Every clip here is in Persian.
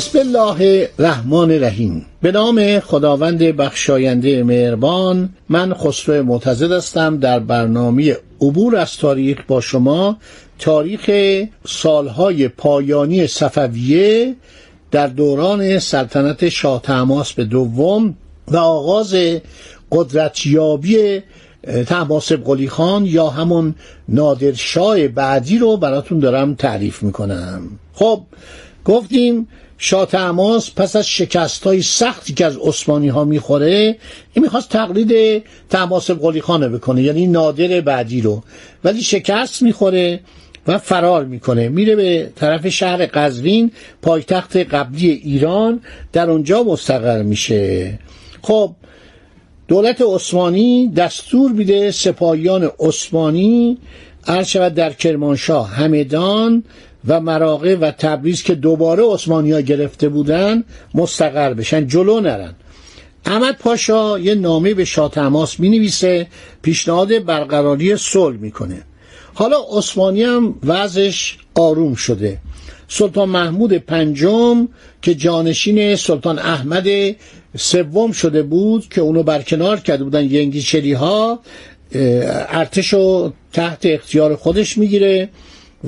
بسم الله الرحمن الرحیم. به نام خداوند بخشاینده مهربان من خسرو معتزد هستم. در برنامه عبور از تاریخ با شما تاریخ سالهای پایانی صفویه در دوران سلطنت شاه طهماسب به دوم و آغاز قدرتیابی طهماسب قلی خان یا همون نادرشاه بعدی رو براتون دارم تعریف می‌کنم. خب گفتیم شاه تماس پس از شکست های سختی که از عثمانی ها می‌خوره این می‌خواست تقلید تماس قلی خانه بکنه یعنی نادر بعدی رو. ولی شکست می‌خوره و فرار می‌کنه. میره به طرف شهر قزوین پایتخت قبلی ایران در اونجا مستقر میشه. خب دولت عثمانی دستور میده سپاهیان عثمانی عرض شود در کرمانشاه همدان و مراغه و تبریز که دوباره عثمانی گرفته بودن مستقر بشن جلو نرن. احمد پاشا یه نامه به شاه تماس می نویسه پیشنهاد برقراری صلح می‌کنه. حالا عثمانی هم وضعش آروم شده. سلطان محمود پنجم که جانشین سلطان احمد سوم شده بود که اونو برکنار کرده بودن ینگیچری ها ارتش رو تحت اختیار خودش می‌گیره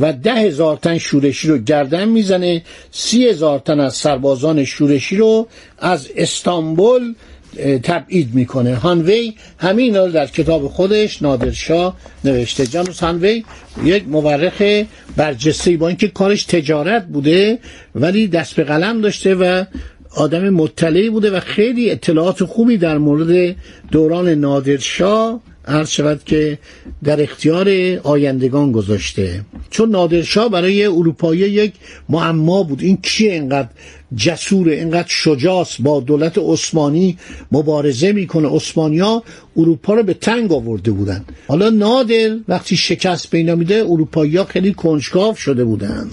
و ده هزار تن شورشی رو گردن می‌زنه. سی هزار تن از سربازان شورشی رو از استانبول تبعید می‌کنه. هانوی همین رو در کتاب خودش نادرشاه نوشته. جانوس هانوی یک مورخ برجسته با اینکه کارش تجارت بوده ولی دست به قلم داشته و آدم مطلعی بوده و خیلی اطلاعات خوبی در مورد دوران نادرشاه عرض شود که در اختیار آیندگان گذاشته. چون نادرشاه برای اروپایی یک معما بود. این کیه اینقدر جسور اینقدر شجاست با دولت عثمانی مبارزه می‌کنه. عثمانیا اروپا رو به تنگ آورده بودن. حالا نادر وقتی شکست پیدا میده اروپایی ها خیلی کنجکاو شده بودن.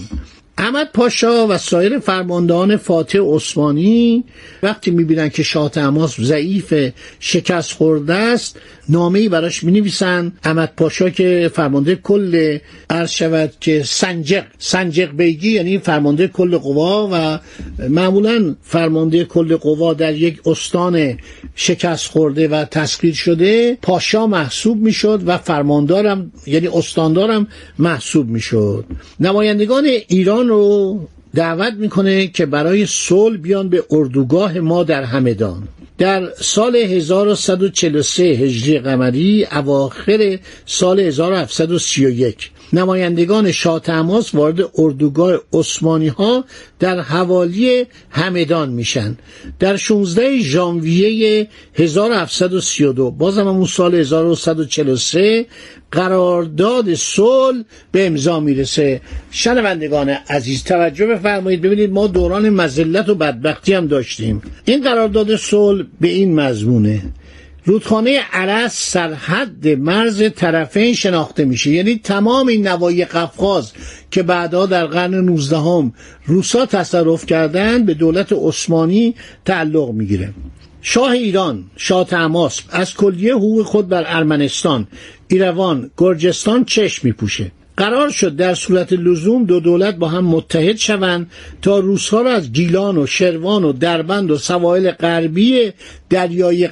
احمد پاشا و سایر فرماندهان فاتح عثمانی وقتی می‌بینن که شاه تماس ضعیف شکست خورده است نامه براش می نویسن احمد پاشا که فرمانده کل عرض شود که سنجق سنجق بیگی یعنی فرمانده کل قوا و معمولا فرمانده کل قوا در یک استان شکست خورده و تسخیر شده پاشا محسوب می‌شد و فرماندارم یعنی استاندارم محسوب می‌شد. نمایندگان ایران رو دعوت می‌کنه که برای صلح بیان به اردوگاه ما در همدان. در سال 1143 هجری قمری اواخر سال 1731 نمایندگان شاه تماس وارد اردوگاه عثمانی ها در حوالی همدان میشن. در 16 ژانویه 1732 بازم همون سال 1143 قرارداد صلح به امضا می‌رسه. شنوندگان عزیز توجه بفرمایید. ببینید ما دوران مزلت و بدبختی هم داشتیم. این قرارداد صلح به این مضمونه. رودخانه عرس سرحد مرز طرفین شناخته میشه. یعنی تمام این نوای قفقاز که بعدها در قرن 19 هم روسا تصرف کردن به دولت عثمانی تعلق می‌گیره. شاه ایران شاه تماس از کلیه حقوق خود بر ارمنستان ایروان گرجستان چشم میپوشه. قرار شد در صورت لزوم دو دولت با هم متحد شوند تا روسها را از گیلان و شروان و دربند و سواحل غربی دریای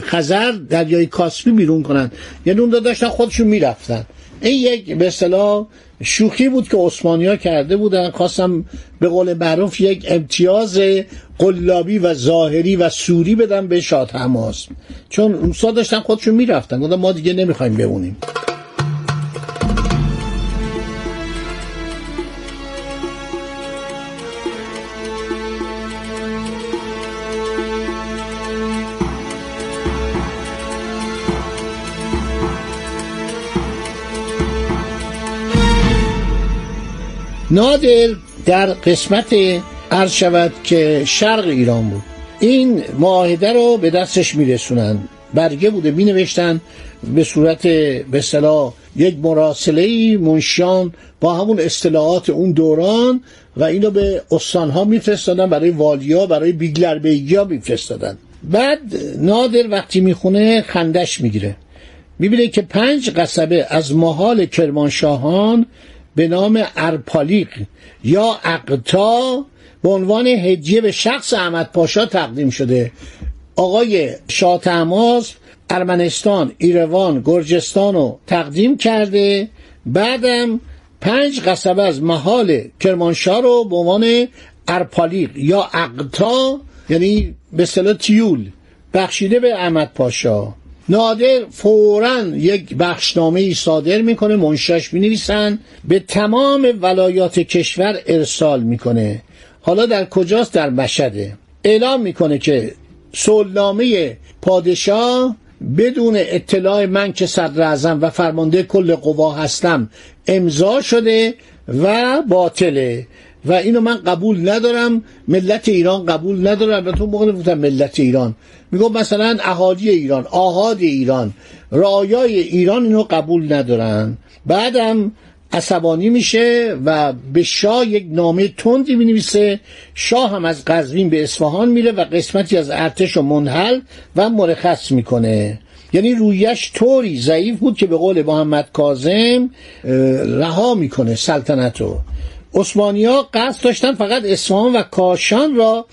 خزر دریای کاسپی بیرون کنند یعنی اون داشتن خودشون می‌رفتن. این یک به اصطلاح شوخی بود که عثمانی کرده بودن. خواستم به قول معروف یک امتیاز قلابی و ظاهری و سوری بدن به شاه حماس. چون روسا داشتن خودشون می‌رفتن. گفتن ما دیگه نمی‌خوایم بمونیم. نادر در قسمت عرض شود که شرق ایران بود. این معاهده رو به دستش میرسونن. برگه بوده می نوشتن به صورت به صلاح یک مراسله منشیان با همون اصطلاحات اون دوران و اینو به استانها میفرستادن برای والیا برای بیگلر بیگیا میفرستادن. بعد نادر وقتی می‌خونه خندش می‌گیره. می‌بینه که پنج قصبه از محال کرمانشاهان به نام ارپالیق یا اقتا به عنوان هدیه به شخص احمد پاشا تقدیم شده. آقای شاه تماس ارمنستان ایروان گرجستان رو تقدیم کرده. بعدم پنج قصبه از محال کرمانشاه رو به عنوان ارپالیق یا اقتا یعنی به اصطلاح تیول بخشیده به احمد پاشا. نادر فورا یک بخشنامه ای صادر می‌کنه منشاش می‌نویسن به تمام ولایات کشور ارسال می‌کنه. حالا در کجاست؟ در مشهده. اعلام می‌کنه که سلنامه پادشاه بدون اطلاع من که صدر اعظم و فرمانده کل قوا هستم امضا شده و باطله. و اینو من قبول ندارم ملت ایران قبول ندارم و تو موقع نمی‌گفتم ملت ایران. میگم مثلا اهالی ایران آهاد ایران رایای ایران اینو قبول ندارن. بعدم عصبانی میشه و به شاه یک نامه تندی می‌نویسه. شاه هم از قزوین به اصفهان میره و قسمتی از ارتش رو منحل و مرخص می‌کنه. یعنی رویش طوری ضعیف بود که به قول محمد کاظم رها می‌کنه سلطنت رو ها قصد داشتن فقط اصفهان و کاشان را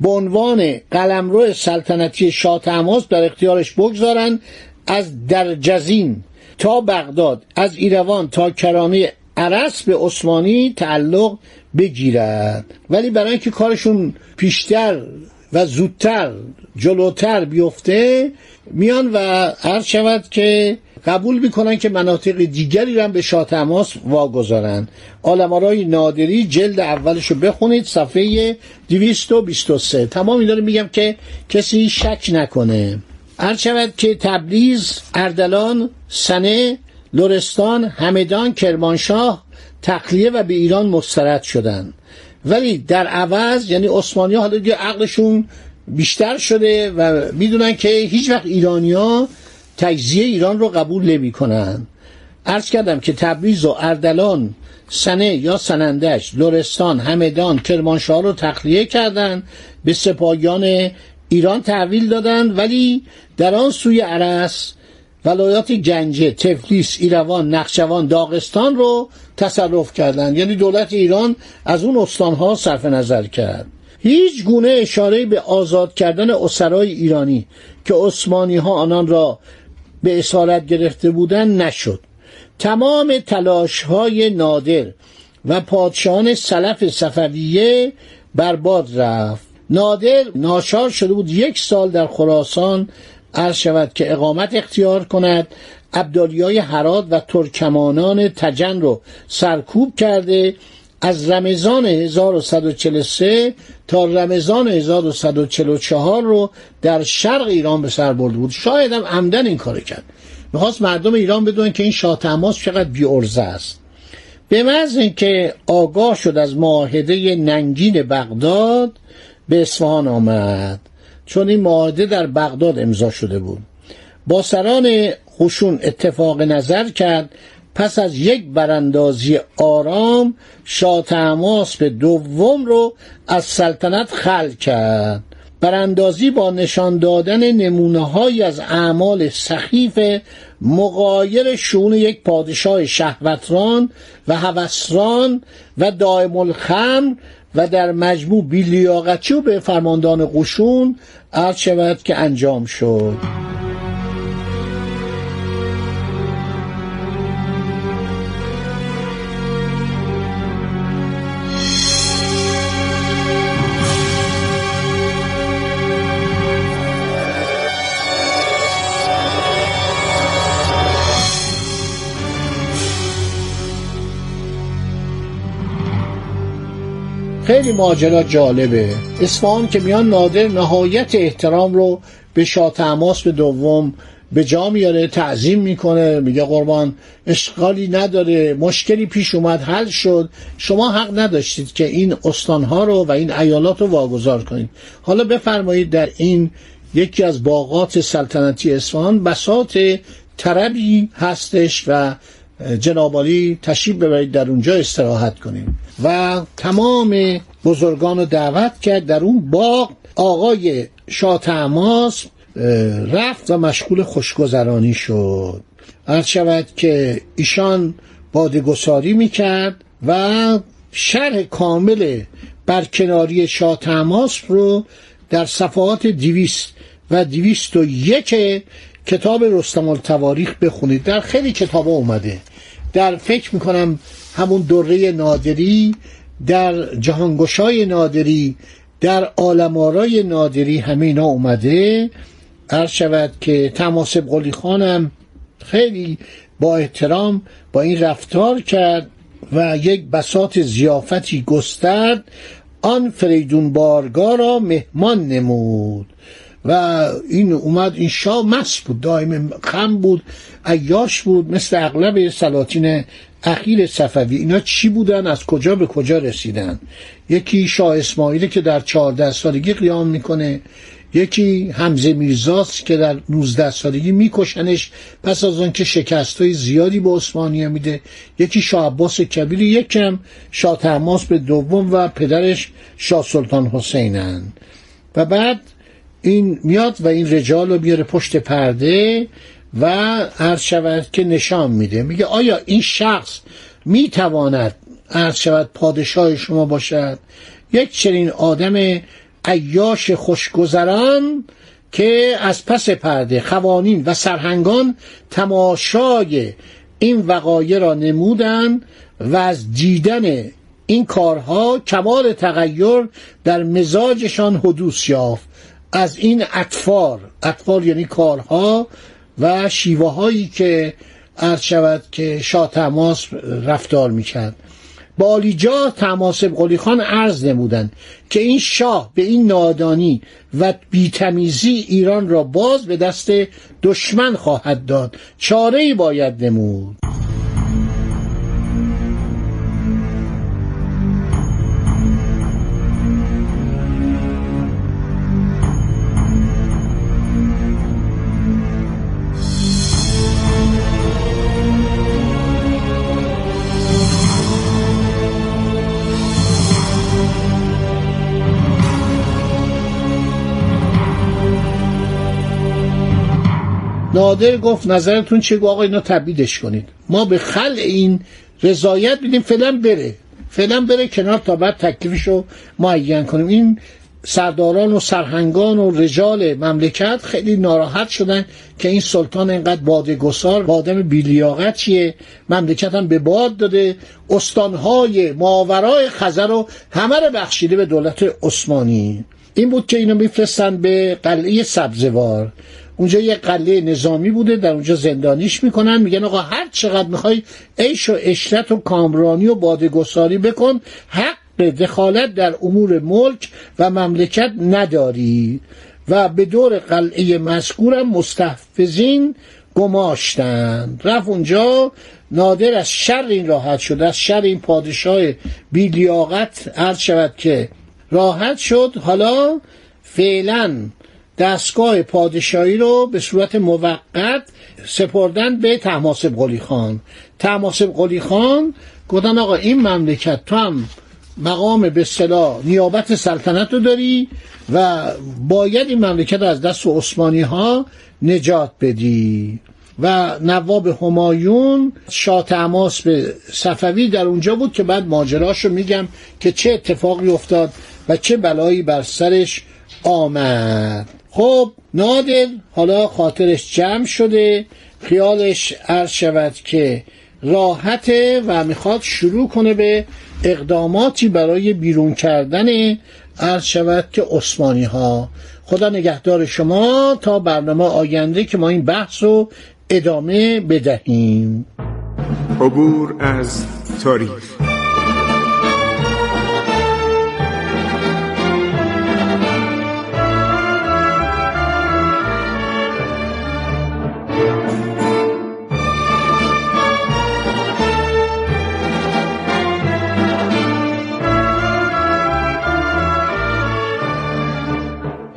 به عنوان قلمرو سلطنتی شاه تماس در اختیارش بگذارن از درجزین تا بغداد از ایروان تا کرانه عرس به عثمانی تعلق بگیرد. ولی برای اینکه کارشون پیشتر و زودتر جلوتر بیفته میان و عرض شود که قبول می‌کنن که مناطق دیگری را به شاه تماس واگذارن. آلمارای نادری جلد اولش رو بخونید صفحه 223 تمام اینا رو میگم که کسی شک نکنه. عرض شود که تبریز اردلان سنه لرستان همدان کرمانشاه تقلیه و به ایران مسترد شدن. ولی در عوض یعنی عثمانی حالا دیگه عقلشون بیشتر شده و می‌دونن که هیچ وقت ایرانیا تجزیه ایران رو قبول نمی کنن عرض کردم که تبریز و اردلان سنه یا سنندش لرستان همدان کرمانشاه رو تخلیه کردند به سپاهیان ایران تحویل دادند ولی در آن سوی عرس ولایات گنجه تفلیس ایروان نقشوان داغستان رو تصرف کردند یعنی دولت ایران از اون استانها صرف نظر کرد. هیچ گونه اشاره به آزاد کردن اسرای ایرانی که عثمانی ها آنان را به اسارت گرفته بودند نشد. تمام تلاش های نادر و پادشاهان سلف صفویه برباد رفت. نادر ناشار شده بود یک سال در خراسان عرض شود که اقامت اختیار کند. های حراد و ترکمانان تجن رو سرکوب کرده از رمضان 1143 تا رمضان 1144 رو در شرق ایران به سر برده بود. شاید هم عمدن این کار کرد. می‌خواست مردم ایران بدونن که این شاه تماس چقدر بیارزه است. به محض اینکه آگاه شد از معاهده ننگین بغداد به اصفهان آمد. چون این معاهده در بغداد امضا شده بود. با سران خشون اتفاق نظر کرد پس از یک براندازی آرام شاه تماس به دوم رو از سلطنت خل کرد. براندازی با نشان دادن نمونه از اعمال سخیف مقایر شون یک پادشاه شهوتران و هوسران و دائم الخمر و در مجموع بیلیاقتی و به فرماندان قشون عرض شود که انجام شد. خیلی ماجرا جالبه. اصفهان که میان نادر نهایت احترام رو به شاه به دوم به جا میاره تعظیم می‌کنه میگه قربان اشکالی نداره مشکلی پیش اومد حل شد. شما حق نداشتید که این استانها رو و این ایالات رو واگذار کنید. حالا بفرمایید در این یکی از باغات سلطنتی اصفهان بساط طربی هستش و جنابالی تشریف ببرید در اونجا استراحت کنیم. و تمام بزرگان رو دعوت کرد در اون باغ آقای شاه رفت و مشغول خوشگذرانی شد. عرض شود که ایشان بادگساری می‌کرد و شرح کامل برکناری شاه تماس رو در صفحات دیویست و دیویست و یک کتاب رستم التواریخ بخونید. در خیلی کتاب اومده. در فکر می‌کنم همون دوره نادری در جهانگشای نادری در آلمارای نادری همه اینا اومده. عرض شود که تماسب قلی خانم خیلی با احترام با این رفتار کرد و یک بسات زیافتی گسترد. آن فریدون بارگاه را مهمان نمود. و این اومد این شاه مس بود دائم خم بود عیاش بود مثل اغلب سلاطین اخیر صفوی. اینا چی بودن؟ از کجا به کجا رسیدن؟ یکی شاه اسماعیل که در چهارده سالگی قیام می‌کنه یکی حمزه میرزاست که در 19 سالگی میکشنش پس از آنکه شکست های زیادی به عثمانیه میده. یکی شاه عباس کبیر یکم شاه تماس به دوم و پدرش شاه سلطان حسینن. و بعد این میاد و این رجال رو بیاره پشت پرده و عرض شود که نشان میده. میگه آیا این شخص می‌تواند عرض شود پادشاه شما باشد؟ یک چنین آدم عیاش خوشگذران که از پس پرده خوانین و سرهنگان تماشای این وقایع را نمودن و از دیدن این کارها کمال تغییر در مزاجشان حدوث یافت. از این اطفار اطفار یعنی کارها و شیوه هایی که عرض شود که شاه تماس رفتار می‌کرد. با آلیجا تماسب قلی خان عرض نمودند که این شاه به این نادانی و بیتمیزی ایران را باز به دست دشمن خواهد داد. چاره باید نمود. نادر گفت نظرتون چه آقا اینا تبیدش کنید. ما به خل این رضایت بدیم فعلا بره. فعلا بره کنار تا بعد تکلیفش معین کنیم. این سرداران و سرهنگان و رجال مملکت خیلی ناراحت شدن که این سلطان اینقدر بادگسار با آدم بیلیاقت چیه؟ مملکت هم به باد داده. استانهای ماورای خزر رو همه رو بخشیده به دولت عثمانی. این بود که اینو میفرستن به قلعه سبزوار. اونجا یه قلعه نظامی بوده در اونجا زندانیش می‌کنن. میگن آقا هر چقدر می‌خوای عیش و اشرت و کامرانی و بادگساری بکن حق دخالت در امور ملک و مملکت نداری. و به دور قلعه مذکورم مستحفظین گماشتند رفت اونجا نادر از شر این راحت شد از شر این پادشاه بیلیاقت عرض شود که راحت شد. حالا فعلا دستگاه پادشاهی رو به صورت موقت سپردن به تماسب قلی خان. تماسب قلی خان گفتن آقا این مملکت تو هم مقام به صلاح نیابت سلطنت رو داری و باید این مملکت از دست عثمانی ها نجات بدی. و نواب همایون شاه تماس به صفوی در اونجا بود که بعد ماجراش رو میگم که چه اتفاقی افتاد و چه بلایی بر سرش آمد. خب نادر حالا خاطرش جمع شده خیالش عرض شود که راحته و می‌خواد شروع کنه به اقداماتی برای بیرون کردن عرض شود که عثمانی ها خدا نگهدار شما تا برنامه آینده که ما این بحث رو ادامه بدهیم. عبور از تاریخ.